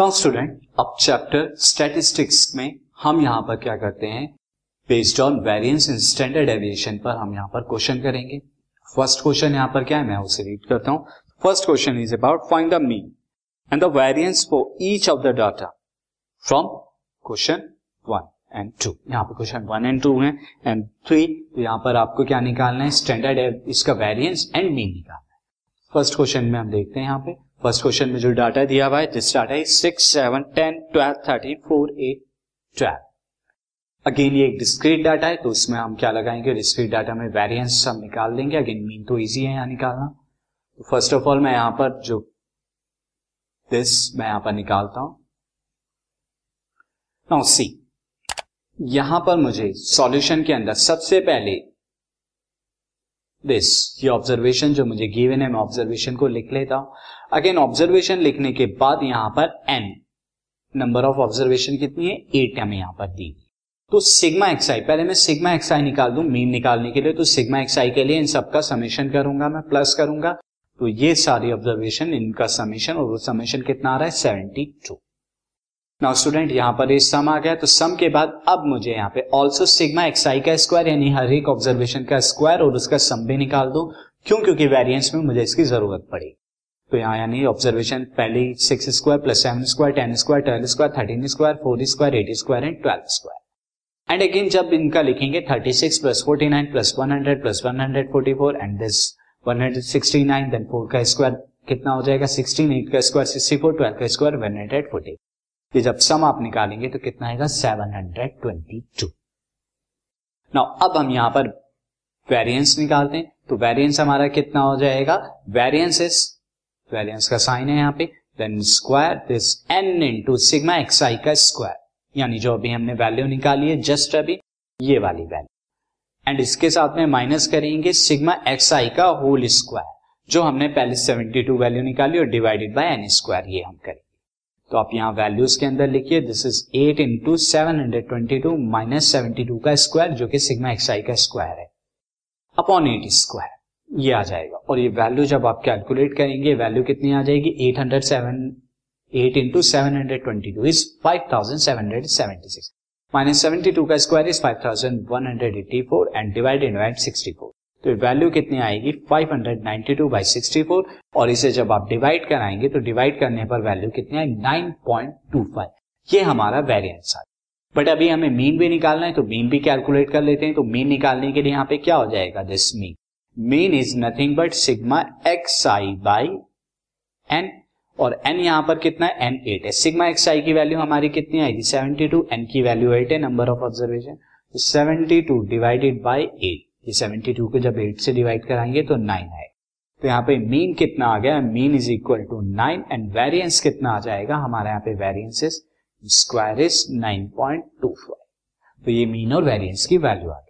Now student अब chapter statistics में हम यहाँ पर क्या करते हैं? Based on variance in standard deviation पर हम यहाँ पर क्वेश्चन करेंगे। फ़र्स्ट क्वेश्चन यहाँ पर क्या है? मैं उसे रीड करता हूँ। First question is about find the mean and the variance for each of the data from question one and two यहाँ पर क्वेश्चन वन एंड टू है एंड थ्री तो यहाँ पर आपको क्या निकालना है? स्टैंडर्ड इसका वेरिएंस एंड मीन निकालना है। फ़र्स्ट क्वेश्चन में हम देखते हैं यहाँ पे। फ़र्स्ट क्वेश्चन में जो डाटा दिया हुआ है this data six seven ten twelve thirteen four eight twelve again ये एक डिस्क्रीट डाटा है तो उसमें हम क्या लगाएँगे? डिस्क्रीट डाटा में वेरिएंस हम निकाल देंगे। अगेन मीन तो इजी है यहाँ निकालना। तो फ़र्स्ट ऑफ़ ऑल मैं यहाँ पर जो दिस मैं यहाँ पर निकालता हूँ। नाउ सी यहाँ पर मुझे सॉल्यूशन के अंदर सबसे पहले दिस ये ऑब्जर्वेशन जो मुझे गिवन है, मैं ऑब्जर्वेशन को लिख लेता हूँ। अगेन ऑब्जर्वेशन लिखने के बाद यहाँ पर एन नंबर ऑफ़ ऑब्जर्वेशन कितनी है? एट हमें यहाँ पर दी। तो सिग्मा एक्सआई पहले मैं सिग्मा एक्सआई निकाल दूँ मीन निकालने के लिए तो सिग्मा एक्सआई के लिए इन सबका समेशन करूँगा मैं प्लस करूँगा। तो ये सारी ऑब्जर्वेशन इनका समेशन और वो समेशन कितना आ रहा है? सेवेंटी टू नाउ स्टूडेंट यहाँ पर इस सम आ गया तो सम के बाद अब मुझे यहाँ पे ऑल्सो सिग्मा एक्सआई का स्क्वायर यानी हर एक ऑब्जर्वेशन का स्क्वायर और उसका सम भी निकाल दो। क्यों? क्योंकि वेरिएंस में मुझे इसकी ज़रूरत पड़ी। तो यहाँ यानी ऑब्जर्वेशन पहले six square plus seven square ten square twelve square thirteen square four square eight square and twelve square and again जब इनका लिखेंगे thirty six plus forty nine plus one hundred plus one hundred forty four and this one hundred sixty nine then four का square कितना हो जाएगा? Sixteen eight का square sixty four twelve का square one hundred forty ये जब सम आप निकालेंगे तो कितना आएगा? 722 नाउ अब हम यहाँ पर वेरिएंस निकालते हैं तो वेरिएंस हमारा कितना हो जाएगा? वेरिएंस इज़ वेरिएंस का साइन है यहाँ पे then square this n into sigma x i का स्क्वायर यानी जो अभी हमने वैल्यू निकाली है जस्ट अभी ये वाली वैल्यू एंड इसके साथ में माइनस करेंगे सिग्मा एक्स आई का होल स्क्वायर जो हमने पहले 72 वैल्यू निकाली और डिवाइडेड बाय एन स्क्वायर ये हम करेंगे। तो आप यहाँ वैल्यूज़ के अंदर लिखिए this is eight into seven hundred twenty two minus seventy two का स्क्वायर जो कि सिग्मा एक्स आई का स्क्वायर है अपॉन एट स्क्वायर ये आ जाएगा। और ये वैल्यू जब आप कैलकुलेट करेंगे वैल्यू कितनी आ जाएगी? Eight hundred seven eight into seven hundred twenty two is five thousand seven hundred seventy six minus seventy two का square is five thousand one hundred eighty four and divided by sixty four तो value कितनी आएगी? 592 two by sixty और इसे जब आप divide कराएँगे तो डिवाइड करने पर वैल्यू कितनी आएगी 9.25 ये हमारा वेरियंस आ बट अभी हमें मीन भी निकालना है तो मीन भी कैलकुलेट कर लेते हैं। तो मीन निकालने के लिए यहाँ पे क्या हो जाएगा this mean mean is nothing but sigma x i by n और एन यहाँ पर कितना है? एन एट है। सिग्मा एक्स आई की वैल्यू हमारी कितनी आएगी? सेवेंटी टू एन की वैल्यू एट है number of observation seventy two divided by eight ये 72 को जब 8 से डिवाइड कराएँगे तो 9 आएगा। तो यहाँ पे मीन कितना आ गया? Mean is equal to nine and variance कितना आ जाएगा? हमारे यहाँ पे variance square is square is 9.25 तो ये मीन और वेरियंस की वैल्यू आ गई।